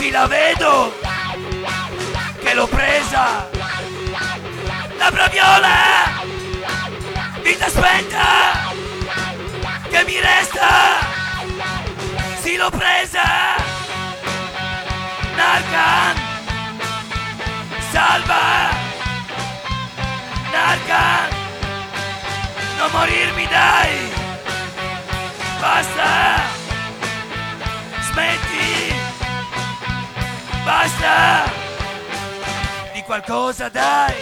Sì, la vedo che l'ho presa. La braviola! Vita spenta! Che mi resta? Sì, l'ho presa! Narcan! Salva! Narcan! Non morirmi, dai! Basta! Smetti! Basta! Di qualcosa, dai!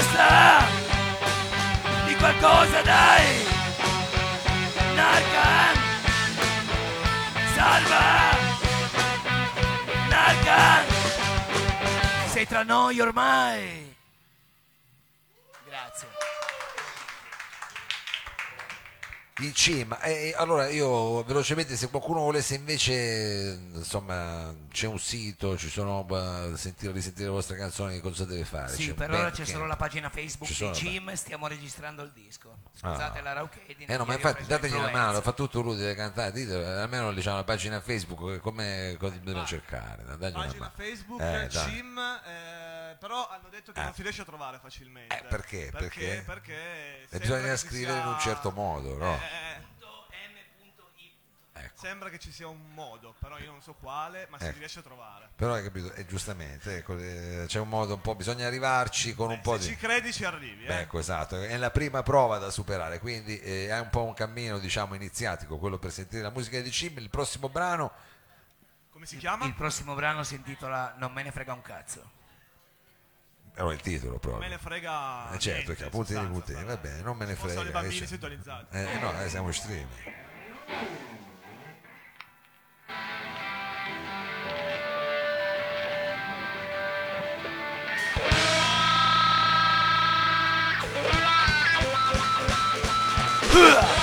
Basta! Di qualcosa, dai! Narcan! Salva! Narcan! Sei tra noi ormai! Grazie. In cima, Eh, allora io velocemente se qualcuno volesse invece, insomma, c'è un sito, ci sono, eh, sentire, risentire le vostre canzoni, cosa deve fare? Sì, C'è un per ora c'è solo la pagina Facebook di Jim, stiamo registrando il disco. Scusate Ah. la rauchedine. Eh no, ma infatti dategli una l'influenza. mano, fa tutto lui deve cantare, dite, almeno diciamo la pagina Facebook, che come cosa dobbiamo cercare, dagli Pagina. Facebook, Eh. Jim, eh, però hanno detto che Eh. non si riesce a trovare facilmente. Eh, perché? Perché? Perché? Perché E sembra bisogna scrivere in sia- un certo modo, no? Eh. Ecco. Sembra che ci sia un modo, però io non so quale, ma si Ecco. riesce a trovare. Però hai capito, e giustamente, ecco, eh, c'è un modo un po', bisogna arrivarci con un po' Se di... ci credi ci arrivi, eh. Ecco, esatto, è la prima prova da superare, quindi eh, è un po' un cammino, diciamo, iniziatico, quello per sentire la musica di Cim. Il prossimo brano, Come si chiama? Il prossimo brano si intitola Non me ne frega un cazzo. Però il titolo Me proprio. ne frega. Eh, certo, che appunti di però. va bene, non me ne frega. i bambini sintonizzati. Eh, no, eh, siamo in streaming. Non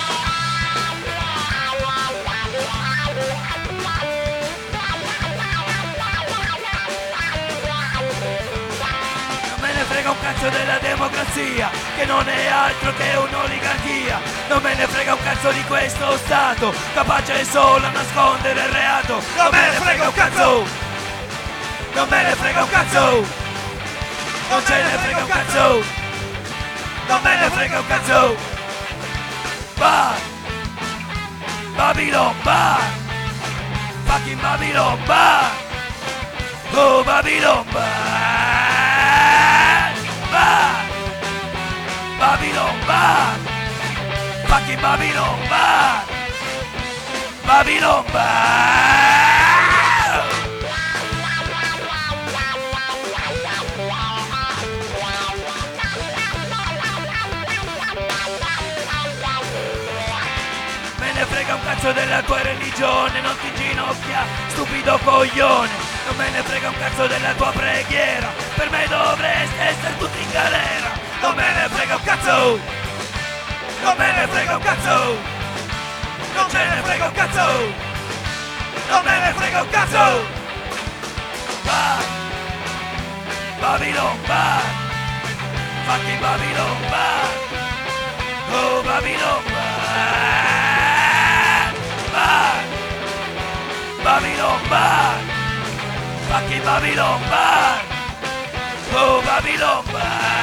cazzo della democrazia, che non è altro che un'oligarchia. Non me ne frega un cazzo di questo Stato, capace solo a nascondere il reato. Non me ne frega un cazzo! Non me ne frega un cazzo! Non ce ne frega un cazzo! Non me ne frega un cazzo! Bar! Babylon Bar! Fucking Babylon Bar! Oh Babylon Bar! Babylon Bar! Fucking Babylon Bar! Babylon Bar! Me ne frega un cazzo della tua religione, non ti ginocchia, stupido coglione. Non me ne frega un cazzo della tua preghiera, per me dovreste essere tutti in galera. Non me ne frega un cazzo! Non me ne frega un cazzo! Non ce ne frega un cazzo! Non me ne frega un cazzo! Bar! Babylon Bar! Fucking Babylon Bar! Oh Babylon Bar! Bar! Babylon Bar! Fucking Babylon Bar! Oh Babylon Bar!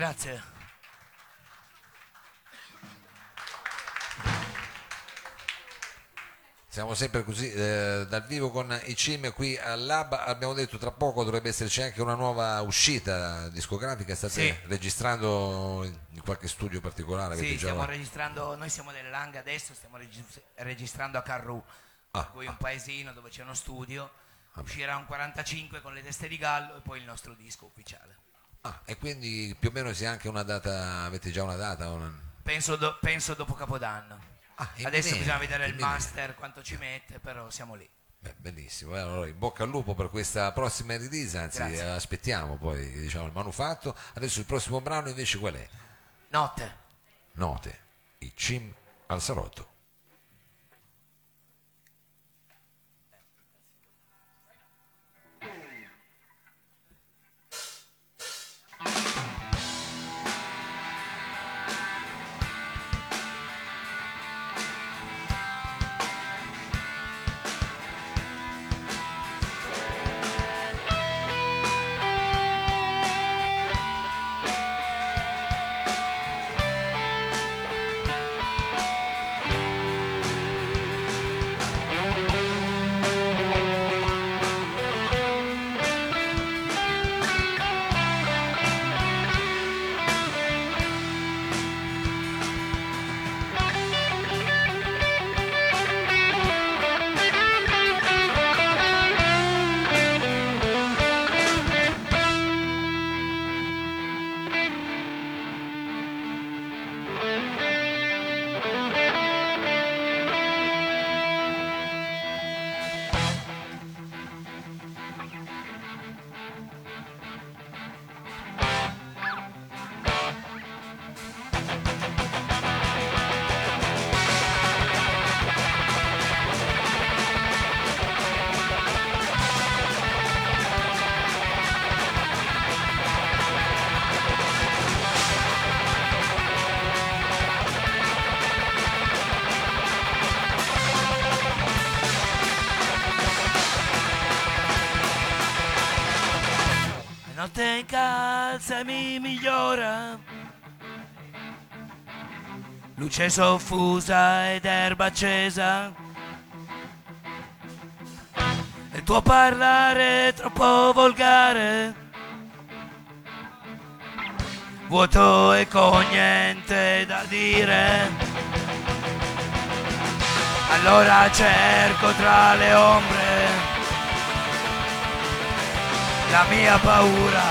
Grazie. Siamo sempre così eh, dal vivo con i Cim qui al Lab. Abbiamo detto tra poco dovrebbe esserci anche una nuova uscita discografica. State Sì. registrando in qualche studio particolare? Sì, stiamo registrando, noi siamo del Lang adesso, stiamo regis- registrando a Carru, Ah, per cui un paesino dove c'è uno studio, Uscirà un 45 con le teste di gallo e poi il nostro disco ufficiale. E quindi più o meno sia anche una data, avete già una data? o una- Penso, do- penso dopo Capodanno. Ah, Adesso bisogna vedere il master quanto ci mette, però siamo lì. Beh, bellissimo, eh, allora in bocca al lupo per questa prossima release, anzi Grazie. eh, aspettiamo poi diciamo, il manufatto. Adesso il prossimo brano invece qual è? Notte. Note, i Cim al salotto. La notte calza mi migliora. Luce soffusa ed erba accesa. Il tuo parlare è troppo volgare. Vuoto e con niente da dire. Allora cerco tra le ombre la mia paura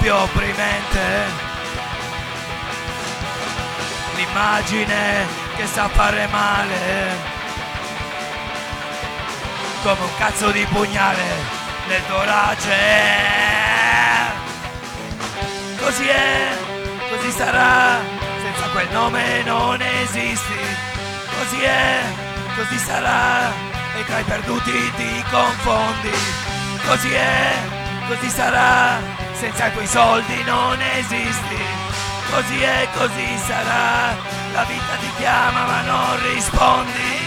più opprimente. L'immagine che sa fare male, come un cazzo di pugnale nel torace. Così è, così sarà, senza quel nome non esisti. Così è, così sarà, e tra i perduti ti confondi. Così è, così sarà, senza quei soldi non esisti. Così è, così sarà, la vita ti chiama ma non rispondi.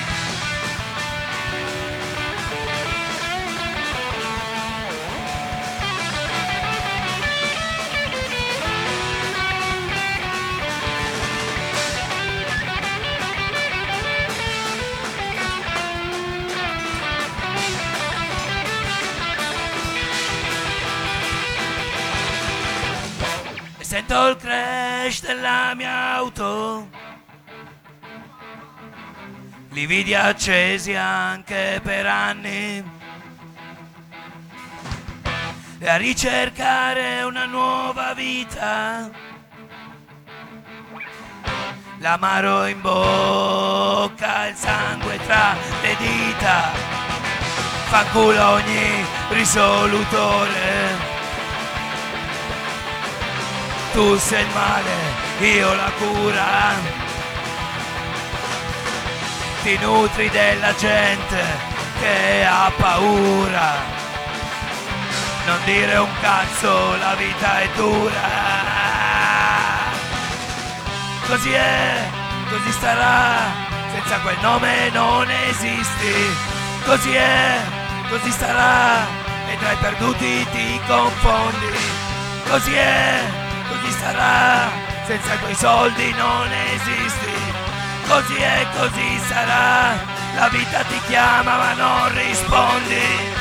Sento il crash della mia auto. Lividi accesi anche per anni. E a ricercare una nuova vita. L'amaro in bocca, il sangue tra le dita. Fanculo ogni risolutore. Tu sei il male, io la cura. Ti nutri della gente che ha paura. Non dire un cazzo, la vita è dura. Così è, così starà, senza quel nome non esisti. Così è, così sarà, e tra i perduti ti confondi. Così è, sarà, senza quei soldi non esisti. Così è, così sarà, la vita ti chiama ma non rispondi.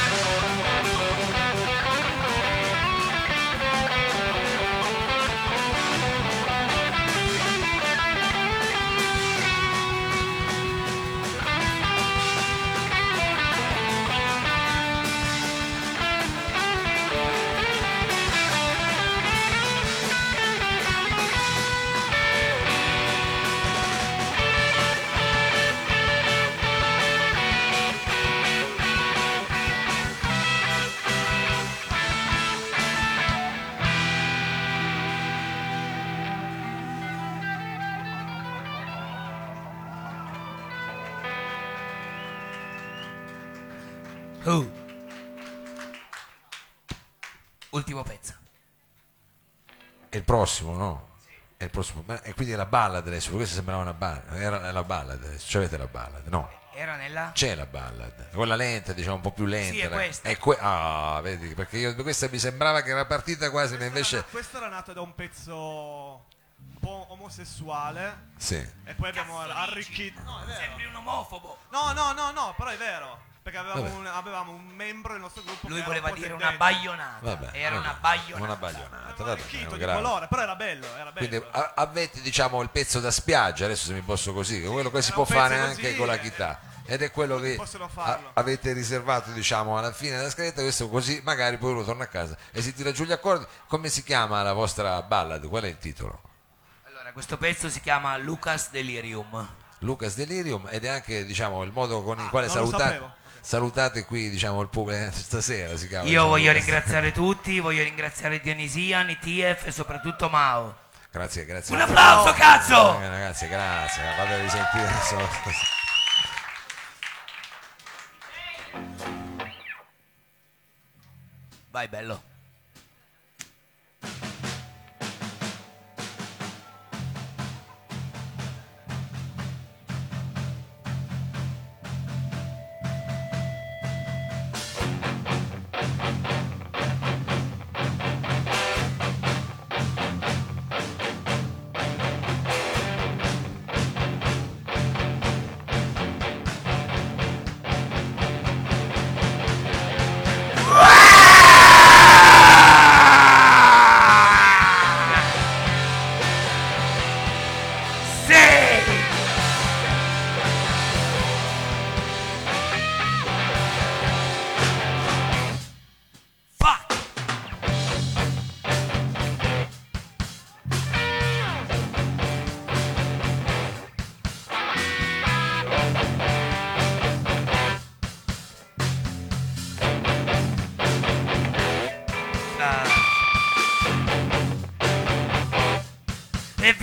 Ultimo pezzo. È il prossimo, no? È il prossimo. Ma- E quindi è la ballad adesso, questa sembrava una ballad. Era la ballad adesso. C'è avete la ballad? No. Era nella... C'è la ballad, quella lenta, diciamo un po' più lenta. Sì, è questa. è que- ah, vedi, perché io questa mi sembrava che era partita quasi, ma invece. Questa era nata da un pezzo un po' omosessuale Sì. e poi abbiamo arricchito... No, è vero. Sembri un omofobo. No, no, no, no, però è vero. Perché avevamo un, avevamo un membro del nostro gruppo Lui che era voleva un po' dire una baionata. Vabbè, Era vabbè. una baionata. Una baionata, Aveva vabbè, arricchito di grave. colore, però era bello, era bello. Quindi a- avete diciamo il pezzo da spiaggia, adesso se mi posso così, che quello che si Era può un pezzo fare così, anche con la eh, chitarra. Ed è quello che possono a- farlo. avete riservato diciamo alla fine della scaletta, questo così magari poi uno torna a casa e si tira giù gli accordi. Come si chiama la vostra ballad? Qual è il titolo? Allora, questo pezzo si chiama Lucas Delirium. Lucas Delirium ed è anche diciamo il modo con il quale non lo salutate, sapevo. Salutate qui diciamo il pubblico stasera si chiama, Io diciamo, voglio Lucas. ringraziare tutti, voglio ringraziare Dionisia, Nitiev e soprattutto Mao. Grazie, grazie. Un applauso, cazzo! Eh, ragazzi, grazie. Fate risentire adesso. Vai, bello.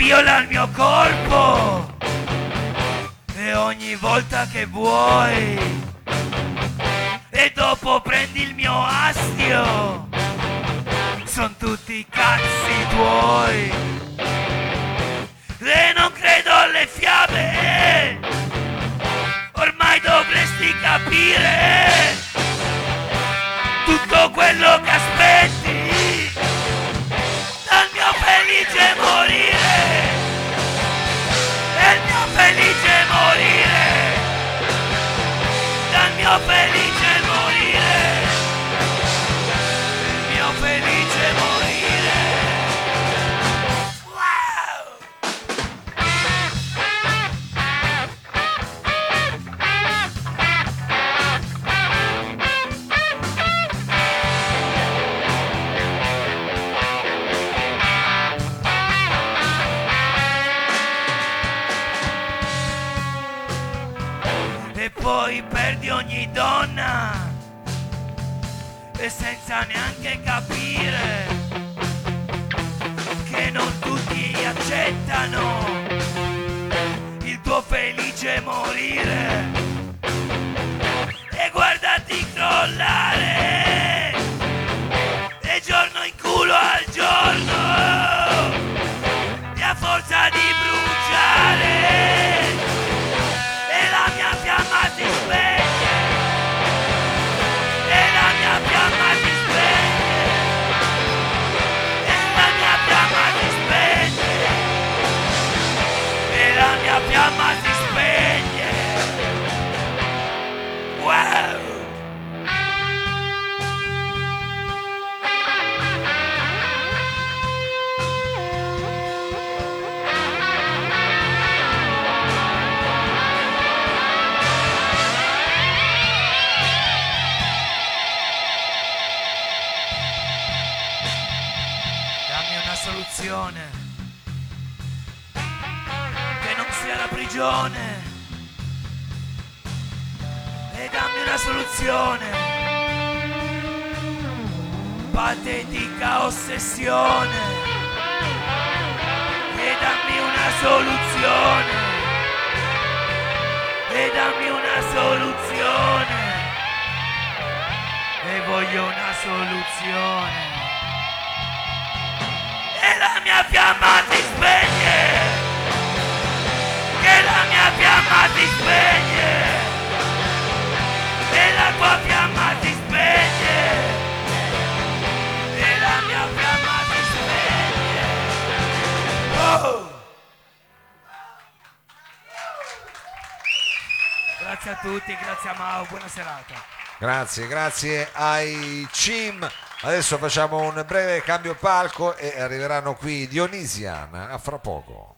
Viola il mio corpo. E ogni volta che vuoi. E dopo prendi il mio astio. Sono tutti cazzi tuoi. E non credo alle fiabe senza neanche E dammi una soluzione. Patetica ossessione. E dammi una soluzione. E dammi una soluzione. e voglio una soluzione. E la mia fiamma ti spegne, che la mia fiamma ti spegne, tutti, grazie a Mau, buona serata. Grazie, grazie ai CIM. Adesso facciamo un breve cambio palco e arriveranno qui Dionisian a fra poco.